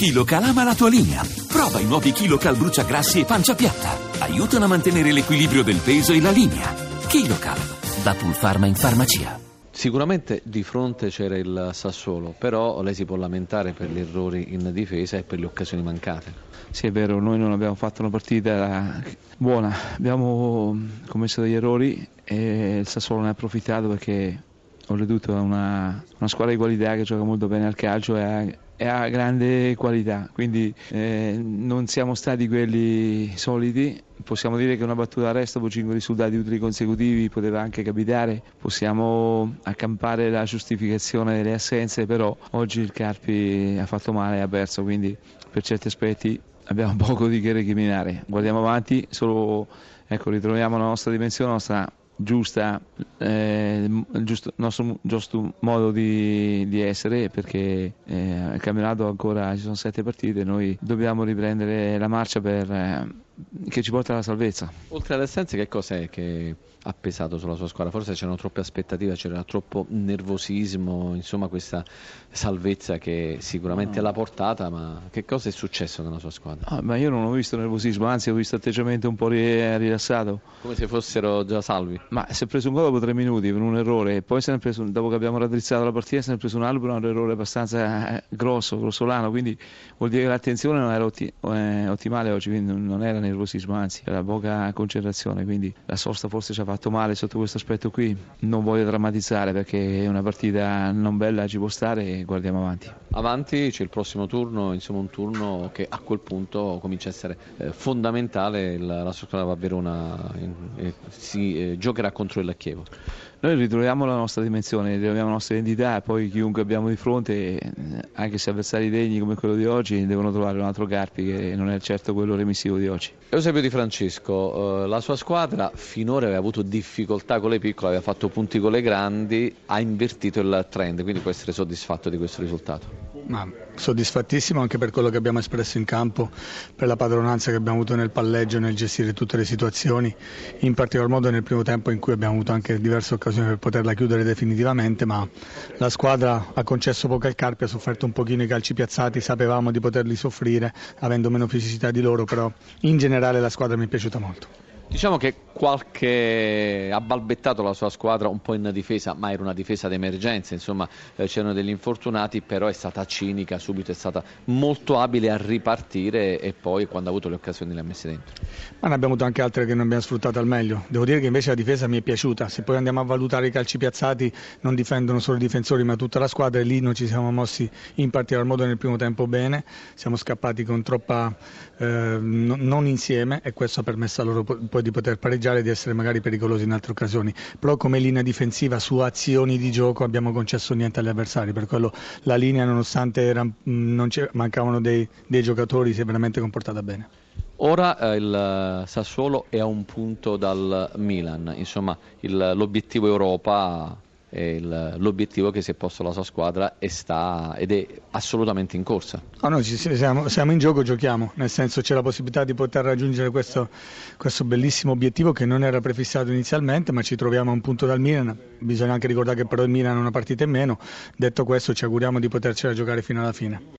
KiloCal ama la tua linea. Prova i nuovi KiloCal bruciagrassi e pancia piatta. Aiutano a mantenere l'equilibrio del peso e la linea. KiloCal, da Pulpharma in farmacia. Sicuramente di fronte c'era il Sassuolo, però lei si può lamentare per gli errori in difesa e per le occasioni mancate. Sì, è vero, noi non abbiamo fatto una partita buona, abbiamo commesso degli errori e il Sassuolo ne ha approfittato perché oltretutto è una, una squadra di qualità che gioca molto bene al calcio e ha, e ha grande qualità, quindi eh, non siamo stati quelli soliti. Possiamo dire che una battuta d'arresto dopo 5 risultati utili consecutivi poteva anche capitare, possiamo accampare la giustificazione delle assenze, però oggi il Carpi ha fatto male e ha perso, quindi per certi aspetti abbiamo poco di che recriminare. Guardiamo avanti, solo ecco, ritroviamo la nostra dimensione, la nostra giusta, eh, il giusto, nostro giusto modo di, di essere perché eh, il campionato ancora ci sono sette partite, noi dobbiamo riprendere la marcia per, eh, che ci porta alla salvezza. Oltre alle assenze che cos'è che ha pesato sulla sua squadra? Forse c'erano troppe aspettative, c'era troppo nervosismo, insomma questa salvezza che sicuramente no. l'ha portata, ma che cosa è successo nella sua squadra? Ah, ma io non ho visto nervosismo, anzi ho visto atteggiamento un po' rilassato. Come se fossero già salvi? Ma si è preso un gol dopo tre minuti per un errore e poi preso, dopo che abbiamo raddrizzato la partita ne è preso un per un errore abbastanza eh, grosso, grossolano, quindi vuol dire che l'attenzione non era eh, ottimale oggi, quindi non era nervosismo, anzi era poca concentrazione, quindi la sosta forse ci ha fatto male sotto questo aspetto qui. Non voglio drammatizzare perché è una partita non bella, ci può stare e guardiamo avanti. Avanti c'è il prossimo turno, insomma un turno che a quel punto comincia a essere eh, fondamentale, la, la squadra va a Verona si eh, giocherà contro il Chievo. Noi ritroviamo la nostra dimensione, ritroviamo la nostra identità e poi chiunque abbiamo di fronte, eh, anche se avversari degni come quello di oggi, devono trovare un altro Carpi che non è certo quello remissivo di oggi. Eusebio Di Francesco, eh, la sua squadra finora aveva avuto difficoltà con le piccole, aveva fatto punti con le grandi, ha invertito il trend, quindi può essere soddisfatto di questo risultato. Ma soddisfattissimo anche per quello che abbiamo espresso in campo, per la padronanza che abbiamo avuto nel palleggio, nel gestire tutte le situazioni, in particolar modo nel primo tempo in cui abbiamo avuto anche diverse occasioni per poterla chiudere definitivamente, ma la squadra ha concesso poco al Carpi, ha sofferto un pochino i calci piazzati, sapevamo di poterli soffrire avendo meno fisicità di loro, però in generale la squadra mi è piaciuta molto. Diciamo che qualche ha balbettato la sua squadra un po' in difesa, ma era una difesa d'emergenza, insomma eh, c'erano degli infortunati, però è stata cinica, subito è stata molto abile a ripartire e poi quando ha avuto le occasioni le ha messe dentro. Ma ne abbiamo avuto anche altre che non abbiamo sfruttato al meglio. Devo dire che invece la difesa mi è piaciuta, se poi andiamo a valutare i calci piazzati non difendono solo i difensori ma tutta la squadra e lì non ci siamo mossi in particolar modo nel primo tempo bene, siamo scappati con troppa eh, non insieme e questo ha permesso a loro poi poi di poter pareggiare e di essere magari pericolosi in altre occasioni. Però come linea difensiva su azioni di gioco abbiamo concesso niente agli avversari, per quello la linea nonostante era, non mancavano dei, dei giocatori si è veramente comportata bene. Ora eh, il Sassuolo è a un punto dal Milan, insomma il, l'obiettivo Europa l'obiettivo che si è posto la sua squadra sta, ed è assolutamente in corsa. No, noi siamo, siamo, in gioco, giochiamo, nel senso c'è la possibilità di poter raggiungere questo, questo, bellissimo obiettivo che non era prefissato inizialmente, ma ci troviamo a un punto dal Milan, bisogna anche ricordare che però il Milan ha una partita in meno, detto questo ci auguriamo di potercela giocare fino alla fine.